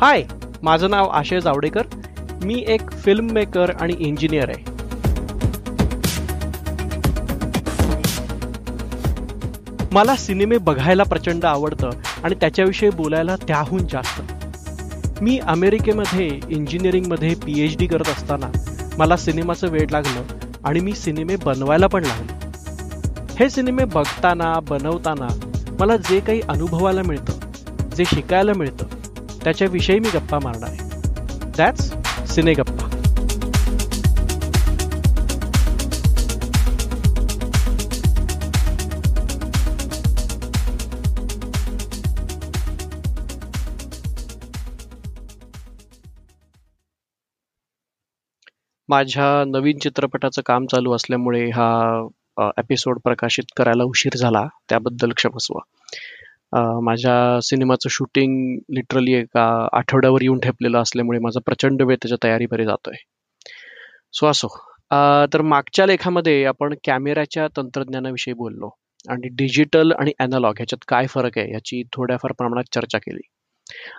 हाय माझं नाव आशय जावडेकर. मी एक film maker आणि इंजिनियर आहे. मला सिनेमे बघायला प्रचंड आवडतं आणि त्याच्याविषयी बोलायला त्याहून जास्त. मी अमेरिकेमध्ये इंजिनिअरिंगमध्ये पी एच डी करत असताना मला सिनेमाचं वेळ लागलं आणि मी सिनेमे बनवायला पण लागलो. हे सिनेमे बघताना बनवताना मला जे काही अनुभवायला मिळतं जे शिकायला मिळतं त्याच्याविषयी मी गप्पा मारणार आहे. दॅट्स सिने गप्पा माझ्या नवीन चित्रपटाचं काम चालू असल्यामुळे हा एपिसोड प्रकाशित करायला उशीर झाला. त्याबद्दल क्षमस्व. माझ्या सिनेमाचं शूटिंग लिटरली एका आठवड्यावर येऊन ठेपलेलं असल्यामुळे माझा प्रचंड वेळ त्याच्या तयारीमध्ये जातोय. सो असो. तर मागच्या लेखामध्ये आपण कॅमेऱ्याच्या तंत्रज्ञानाविषयी बोललो आणि डिजिटल आणि अॅनालॉग ह्याच्यात काय फरक आहे याची थोड्याफार प्रमाणात चर्चा केली.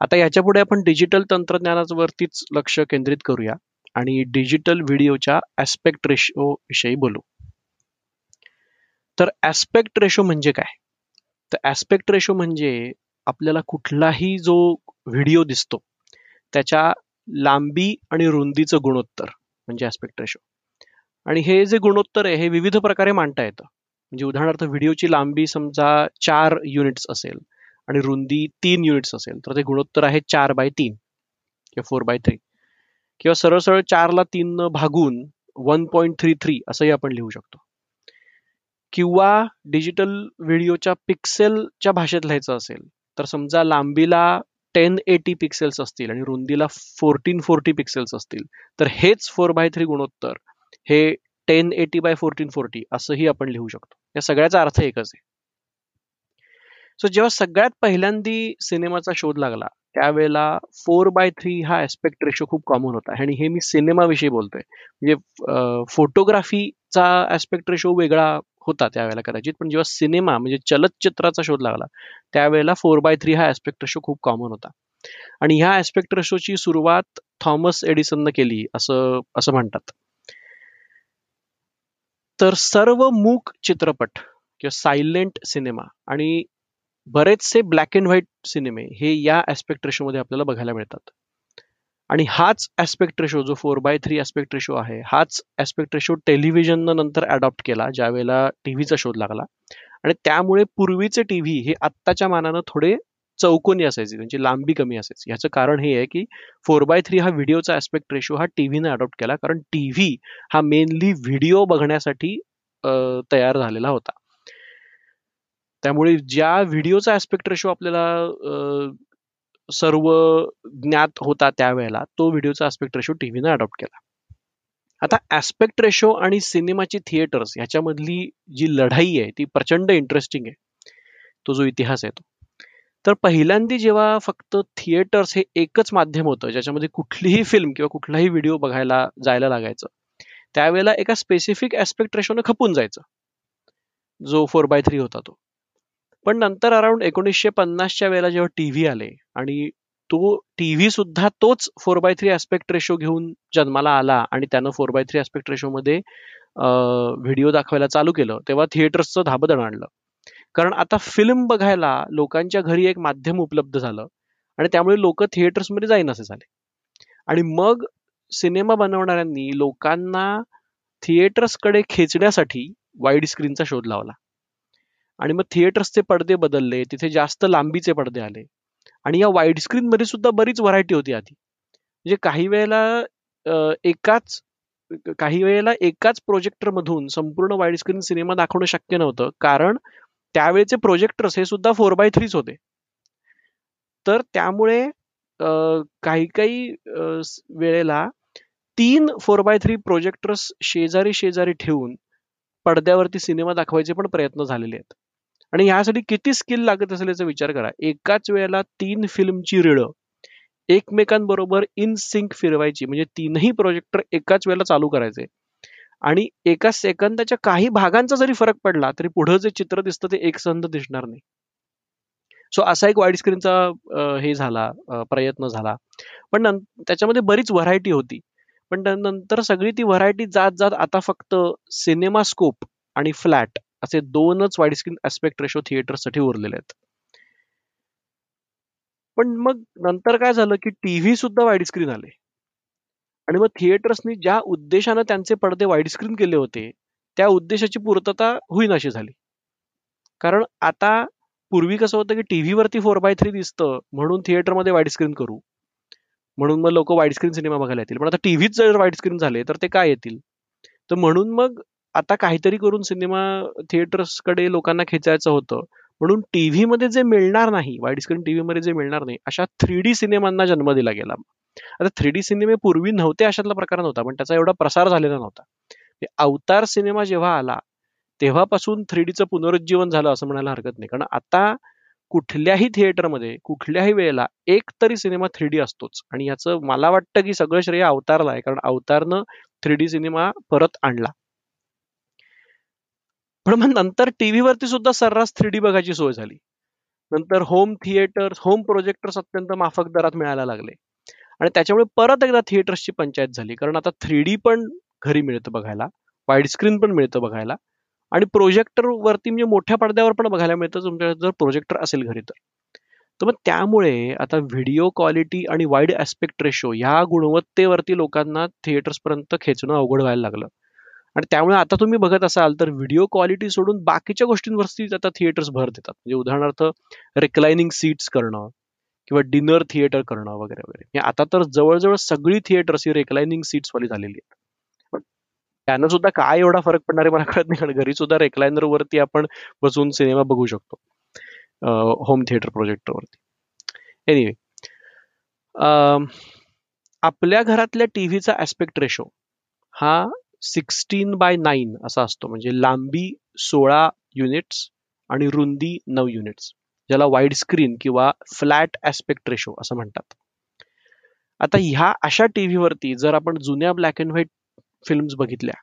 आता याच्यापुढे आपण डिजिटल तंत्रज्ञानावरतीच लक्ष केंद्रित करूया आणि डिजिटल व्हिडिओच्या ऍस्पेक्ट रेशो विषयी बोलू. तर ऍस्पेक्ट रेशो म्हणजे काय? तर ऍस्पेक्ट रेशो म्हणजे आपल्याला कुठलाही जो व्हिडिओ दिसतो त्याच्या लांबी आणि रुंदीचं गुणोत्तर म्हणजे ऍस्पेक्ट रेशो आणि हे जे गुणोत्तर आहे हे विविध प्रकारे मांडता येतं. म्हणजे उदाहरणार्थ व्हिडिओची लांबी समजा चार युनिट्स असेल आणि रुंदी तीन युनिट्स असेल तर ते गुणोत्तर आहे चार बाय तीन किंवा फोर बाय थ्री किंवा सरळ सरळ चारला तीन भागून वन पॉईंट थ्री थ्री असंही आपण लिहू शकतो. किंवा डिजिटल व्हिडिओच्या पिक्सेलच्या भाषेत लिहायचं असेल तर समजा लांबीला टेन एटी पिक्सेल्स असतील आणि रुंदीला फोर्टीन फोर्टी पिक्सेल्स असतील तर हेच फोर बाय थ्री गुणोत्तर हे ten eighty by fourteen forty असंही आपण लिहू शकतो. या सगळ्याचा अर्थ एकच आहे. सो जेव्हा सगळ्यात पहिल्यांदी सिनेमाचा शोध लागला त्यावेळेला फोर बाय थ्री हा ऍस्पेक्ट रेशो खूप कॉमन होता. आणि हे मी सिनेमाविषयी बोलतोय. म्हणजे फोटोग्राफीचा ऍस्पेक्ट रेशो वेगळा होता त्यावेळेला कदाचित. पण जेव्हा सिनेमा म्हणजे चलचित्राचा शोध लागला त्यावेळेला फोर बाय थ्री हा ऍस्पेक्ट रेशो खूप कॉमन होता. आणि ह्या ऍस्पेक्ट रेशोची सुरुवात थॉमस एडिसननं केली असं असं म्हणतात. तर सर्व मूक चित्रपट किंवा सायलेंट सिनेमा आणि बरेचसे ब्लॅक अँड व्हाईट सिनेमे हे या ऍस्पेक्ट रेशोमध्ये आपल्याला बघायला मिळतात. आणि हाच ऍस्पेक्ट रेशो जो four by three aspect ratio आहे हाच ऍस्पेक्ट रेशो टेलिव्हिजननं नंतर अडॉप्ट केला ज्या वेळेला टीव्हीचा शोध लागला. आणि त्यामुळे पूर्वीचे टीव्ही हे आत्ताच्या मानानं थोडे चौकोनी असायचे त्यांची लांबी कमी असायची. याचं कारण हे आहे की फोर बाय थ्री हा व्हिडिओचा ऍस्पेक्ट रेशो हा टीव्हीने अडॉप्ट केला कारण टीव्ही हा मेनली व्हिडिओ बघण्यासाठी तयार झालेला होता. त्यामुळे ज्या व्हिडिओचा ऍस्पेक्ट रेशो आपल्याला सर्व ज्ञात होता त्यावेळेला तो व्हिडिओचा ऍस्पेक्ट रेशो टीव्हीने अडॉप्ट केला. आता ऍस्पेक्ट रेशो आणि सिनेमाची थिएटर्स ह्याच्यामधली जी लढाई आहे ती प्रचंड इंटरेस्टिंग आहे. तो जो इतिहास आहे तो. तर पहिल्यांदी जेव्हा फक्त थिएटर्स हे एकच माध्यम होतं ज्याच्यामध्ये कुठलीही फिल्म किंवा कुठलाही व्हिडिओ बघायला जायला लागायचं त्यावेळेला एका स्पेसिफिक ऍस्पेक्ट रेशोनं खपून जायचं. जो फोर बाय थ्री होता तो. पण नंतर अराउंड एकोणीसशे पन्नासच्या वेळेला जेव्हा टीव्ही आले आणि तो टीव्ही सुद्धा तोच four by three aspect ratio घेऊन जन्माला आला आणि त्यानं four by three aspect ratio मध्ये व्हिडिओ दाखवायला चालू केलं तेव्हा थिएटर्सचं धाबदण आणलं. कारण आता फिल्म बघायला लोकांच्या घरी एक माध्यम उपलब्ध झालं आणि त्यामुळे लोक थिएटर्समध्ये जाईन असे झाले. आणि मग सिनेमा बनवणाऱ्यांनी लोकांना थिएटर्सकडे खेचण्यासाठी वाईड स्क्रीनचा शोध लावला. आणि मग थिएटर्सचे पडदे बदलले तिथे जास्त लांबीचे पडदे आले. आणि या वाईड स्क्रीन मध्ये सुद्धा बरीच व्हरायटी होती आधी. म्हणजे काही वेळेला एकाच काही वेळेला एकाच प्रोजेक्टर मधून संपूर्ण वाईड स्क्रीन सिनेमा दाखवणं शक्य नव्हतं. कारण त्यावेळेचे प्रोजेक्टर्स हे सुद्धा फोर बाय थ्रीच होते. तर त्यामुळे काही काही वेळेला तीन फोर बाय थ्री प्रोजेक्टर्स शेजारी शेजारी ठेवून पडद्यावरती सिनेमा दाखवायचे पण प्रयत्न झालेले आहेत. आणि ह्यासाठी किती स्किल लागत असेल याचा विचार करा. एकाच वेळेला तीन फिल्मची रिळं एकमेकांबरोबर इन सिंक फिरवायची. म्हणजे तीनही प्रोजेक्टर एकाच वेळेला चालू करायचे. आणि एका सेकंदाच्या काही भागांचा जरी फरक पडला तरी पुढं जे चित्र दिसतं ते एकसंध दिसणार नाही. सो असा एक वाईड स्क्रीनचा हे झाला प्रयत्न झाला. पण त्याच्यामध्ये बरीच व्हरायटी होती. पण नंतर सगळी ती व्हरायटी जात जात आता फक्त सिनेमा स्कोप आणि फ्लॅट असे दोनच वाईड स्क्रीन ऍस्पेक्ट रेशो थिएटरसाठी उरलेले आहेत. पण मग नंतर काय झालं की टीव्ही सुद्धा वाईड स्क्रीन आले. आणि मग थिएटर्सनी ज्या उद्देशानं त्यांचे पडदे वाईड स्क्रीन केले होते त्या उद्देशाची पूर्तता होईनाशी झाली. कारण आता पूर्वी कसं होतं की टीव्हीवरती फोर बाय थ्री दिसतं म्हणून थिएटरमध्ये वाईड स्क्रीन करू. म्हणून मग लोक वाईड स्क्रीन सिनेमा बघायला येतील. पण आता टीव्हीच जर वाईड स्क्रीन झाले तर ते काय येतील? तर म्हणून मग आता काहीतरी करून सिनेमा थिएटर्सकडे लोकांना खेचायचं होतं. म्हणून टीव्ही मध्ये जे मिळणार नाही वाईड स्क्रीन टीव्ही मध्ये जे मिळणार नाही अशा थ्री डी सिनेमांना जन्म दिला गेला. आता थ्री डी सिनेमे पूर्वी नव्हते अशातला प्रकार नव्हता पण त्याचा एवढा प्रसार झालेला नव्हता. अवतार सिनेमा जेव्हा आला तेव्हापासून थ्री डीचं पुनरुज्जीवन झालं असं म्हणायला हरकत नाही. कारण आता कुठल्याही थिएटरमध्ये कुठल्याही वेळेला एक तरी सिनेमा थ्री डी असतोच. आणि याचं मला वाटतं की सगळं श्रेय अवतारला आहे. कारण अवतारनं थ्री डी सिनेमा परत आणला. म्हणून मग नंतर टीव्हीवरती सुद्धा सर्रास थ्री डी बघायची सोय झाली. नंतर होम थिएटर होम प्रोजेक्टर्स अत्यंत माफक दरात मिळायला लागले. आणि त्याच्यामुळे परत एकदा थिएटर्सची पंचायत झाली. कारण आता थ्री डी पण घरी मिळतं बघायला वाईड स्क्रीन पण मिळतं बघायला आणि प्रोजेक्टर वरती म्हणजे मोठ्या पडद्यावर पण बघायला मिळतं. तुमच्या जर प्रोजेक्टर असेल घरी तर. तर मग त्यामुळे आता व्हिडिओ क्वालिटी आणि वाईड ॲस्पेक्ट रेशो या गुणवत्तेवरती लोकांना थिएटर्सपर्यंत खेचणं अवघड व्हायला लागलं. आणि त्यामुळे आता तुम्ही बघत असाल तर व्हिडिओ क्वालिटी सोडून बाकीच्या गोष्टींवरती आता थिएटर्स भर देतात. म्हणजे उदाहरणार्थ रिक्लायनिंग सीट्स करणं किंवा डिनर थिएटर करणं वगैरे वगैरे. म्हणजे आता तर जवळजवळ सगळी थिएटर्स ही रेक्लायनिंग सीट्स वाली झालेली आहेत. त्यानं सुद्धा काय एवढा फरक पडणार आहे मला कळत नाही. कारण घरी सुद्धा रेक्लायनर वरती आपण बसून सिनेमा बघू शकतो. होम थिएटर प्रोजेक्टर वरती. एनिवे आपल्या घरातल्या टीव्हीचा ऍस्पेक्ट रेशो हा सिक्स्टीन बाय नाईन असा असतो. म्हणजे लांबी सोळा युनिट्स आणि रुंदी नऊ युनिट्स ज्याला वाईड स्क्रीन किंवा फ्लॅट ॲस्पेक्ट रेशो असं म्हणतात. आता ह्या अशा टीव्हीवरती जर आपण जुन्या ब्लॅक अँड व्हाईट फिल्म्स बघितल्या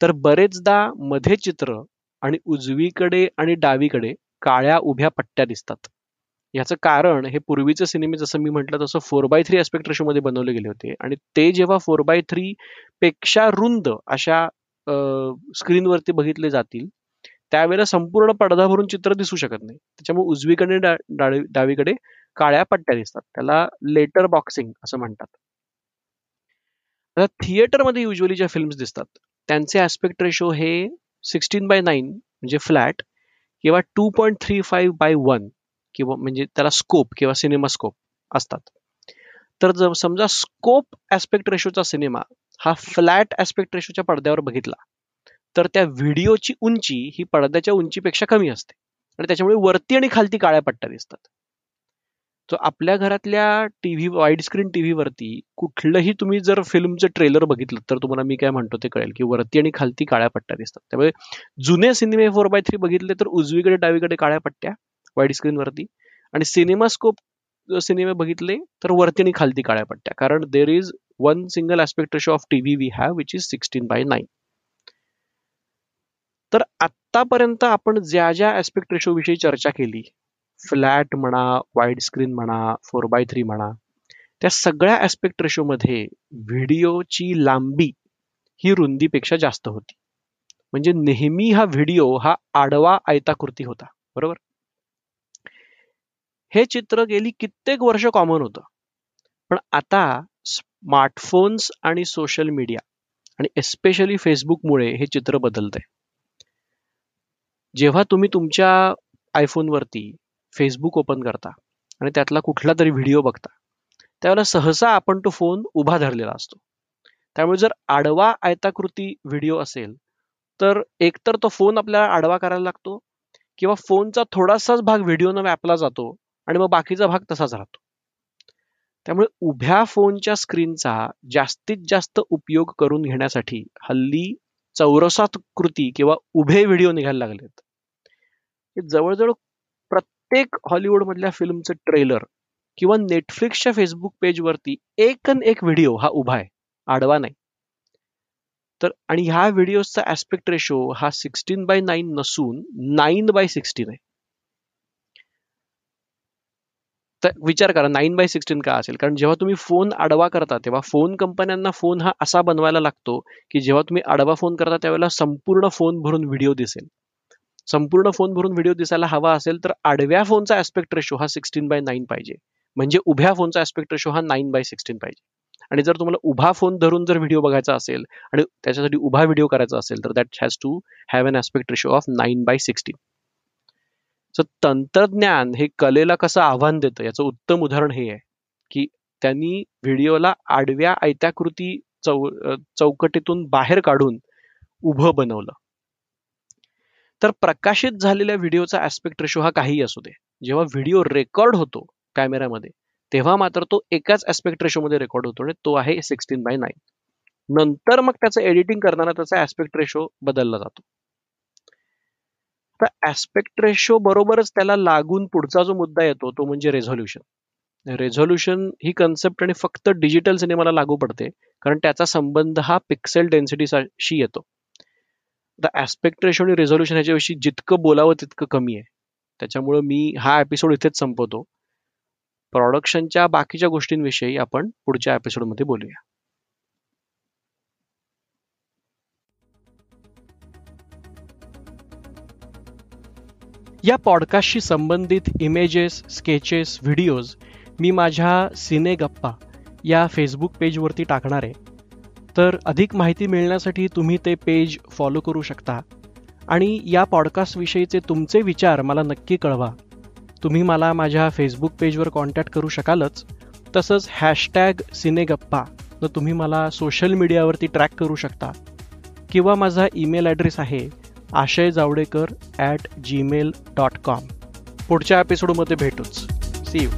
तर बरेचदा मध्ये चित्र आणि उजवीकडे आणि डावीकडे काळ्या उभ्या पट्ट्या दिसतात. याचं कारण हे पूर्वीचे सिनेमे जसं मी म्हटलं तसं फोर बाय थ्री एस्पेक्ट रेशोमध्ये बनवले गेले होते. आणि ते जेव्हा फोर बाय थ्री पेक्षा रुंद अशा स्क्रीनवरती बघितले जातील त्यावेळेला संपूर्ण पडदा भरून चित्र दिसू शकत नाही. त्याच्यामुळे उजवीकडे डावीकडे काळ्या पट्ट्या दिसतात. त्याला लेटर बॉक्सिंग असं म्हणतात. आता थिएटरमध्ये युजली ज्या फिल्म्स दिसतात त्यांचे ऍस्पेक्ट रेशो हे सिक्स्टीन बाय नाईन म्हणजे फ्लॅट किंवा two point three five by one किंवा म्हणजे त्याला स्कोप किंवा सिनेमा स्कोप असतात. तर जर समजा स्कोप ऍस्पेक्ट रेशोचा सिनेमा हा फ्लॅट ऍस्पेक्ट रेशोच्या पडद्यावर बघितला तर त्या व्हिडिओची उंची ही पडद्याच्या उंचीपेक्षा कमी असते. आणि त्याच्यामुळे वरती आणि खालती काळ्या पट्ट्या दिसतात. तर आपल्या घरातल्या टीव्ही वाईड स्क्रीन टीव्ही वरती कुठलंही तुम्ही जर फिल्मचं ट्रेलर बघितलं तर तुम्हाला मी काय म्हणतो ते कळेल की वरती आणि खालती काळ्या पट्ट्या दिसतात. त्यामुळे जुने सिनेमे फोर बाय थ्री बघितले तर उजवीकडे डावीकडे काळ्या पट्ट्या वाईड स्क्रीन वरती. आणि सिनेमास्कोप सिनेमे बघितले तर वरती आणि खालती काळ्या पट्ट्या. कारण there is one single aspect ratio of TV we have which is sixteen by nine तर आतापर्यंत आपण ज्या ज्या ऍस्पेक्ट रेशो विषयी चर्चा केली फ्लॅट म्हणा वाईड स्क्रीन म्हणा फोर बाय थ्री म्हणा त्या सगळ्या ऍस्पेक्ट रेशोमध्ये व्हिडिओची लांबी ही रुंदीपेक्षा जास्त होती. म्हणजे नेहमी हा व्हिडिओ हा आडवा आयताकृती होता. बरोबर? हे चित्र गेली कित्येक वर्ष कॉमन होतं. पण आता स्मार्टफोन्स आणि सोशल मीडिया आणि एस्पेशली फेसबुकमुळे हे चित्र बदलतंय. जेव्हा तुम्ही तुमच्या आयफोनवरती फेसबुक ओपन करता आणि त्यातला कुठला तरी व्हिडिओ बघता त्यावेळेला सहसा आपण तो फोन उभा धरलेला असतो. त्यामुळे जर आडवा आयताकृती व्हिडिओ असेल तर एकतर तो फोन आपल्याला आडवा करायला लागतो किंवा फोनचा थोडासाच भाग व्हिडिओनं व्यापला जातो आणि मग बाकीचा भाग तसाच राहतो. त्यामुळे उभ्या फोनच्या स्क्रीनचा जास्तीत जास्त उपयोग करून घेण्यासाठी हल्ली चौरसात कृती किंवा उभे व्हिडिओ निघायला लागलेत. जवळजवळ प्रत्येक हॉलिवूड मधल्या फिल्मचं ट्रेलर किंवा नेटफ्लिक्सच्या फेसबुक पेजवरती एक एक व्हिडिओ हा उभा आहे आडवा नाही. तर आणि ह्या व्हिडिओचा ऍस्पेक्ट रेशो हा सिक्स्टीन बाय नाईन नसून नाईन बाय सिक्स्टीन आहे. तर विचार करा नाईन बाय सिक्स्टीन का असेल? कारण जेव्हा तुम्ही फोन आडवा करता तेव्हा फोन कंपन्यांना फोन हा असा बनवायला लागतो की जेव्हा तुम्ही आडवा फोन करता त्यावेळेला संपूर्ण फोन भरून व्हिडिओ दिसेल. संपूर्ण फोन भरून व्हिडिओ दिसायला हवा असेल तर आडव्या फोनचा ऍस्पेक्ट रेशो हा सिक्स्टीन बाय नाईन पाहिजे. म्हणजे उभ्या फोनचा ऍस्पेक्ट रेशो हा नाईन बाय सिक्स्टीन पाहिजे. आणि जर तुम्हाला उभा फोन धरून जर व्हिडिओ बघायचा असेल आणि त्याच्यासाठी उभा व्हिडिओ करायचा असेल तर that has to have an aspect ratio of nine by sixteen so तंत्रज्ञान हे कलेला कसं आव्हान देतं? याचं उत्तम उदाहरण हे आहे की त्यांनी व्हिडिओला आडव्या आयत्याकृती चौ चौकटीतून बाहेर काढून उभं बनवलं. तर प्रकाशित झालेल्या व्हिडिओचा ऍस्पेक्ट रेशो हा काही असू दे. जेव्हा व्हिडिओ रेकॉर्ड होतो कॅमेऱ्यामध्ये तेव्हा मात्र तो एकाच ऍस्पेक्ट रेशोमध्ये रेकॉर्ड होतो आणि तो आहे सिक्स्टीन बाय नाईन नंतर मग त्याचं एडिटिंग करताना त्याचा ऍस्पेक्ट रेशो बदलला जातो. तर ऍस्पेक्ट रेशो बरोबरच त्याला लागून पुढचा जो मुद्दा येतो तो म्हणजे रेझोल्युशन रेझोल्युशन ही कन्सेप्ट आणि फक्त डिजिटल सिनेमाला लागू पडते कारण त्याचा संबंध हा पिक्सेल डेन्सिटीशी येतो. द ऍस्पेक्ट रेशो आणि रेझोल्युशन ह्याच्याविषयी जितकं बोलावं तितकं कमी आहे. त्याच्यामुळं मी हा एपिसोड इथेच संपवतो. प्रॉडक्शनच्या बाकीच्या गोष्टींविषयी आपण पुढच्या एपिसोडमध्ये बोलूया. या पॉडकास्टशी संबंधित इमेजेस स्केचेस व्हिडिओज मी माझ्या सिने गप्पा या फेसबुक पेजवरती टाकणार आहे. तर अधिक माहिती मिळण्यासाठी तुम्ही ते पेज फॉलो करू शकता. आणि या पॉडकास्टविषयीचे तुमचे विचार मला नक्की कळवा. तुम्ही मला माझ्या फेसबुक पेजवर कॉन्टॅक्ट करू शकालच. तसंच हॅशटॅग सिनेगप्पा तर तुम्ही मला सोशल मीडियावरती ट्रॅक करू शकता. किंवा माझा ईमेल ॲड्रेस आहे Ashay Javadekar at Gmail dot com पुढच्या एपिसोडमध्ये भेटूच. C you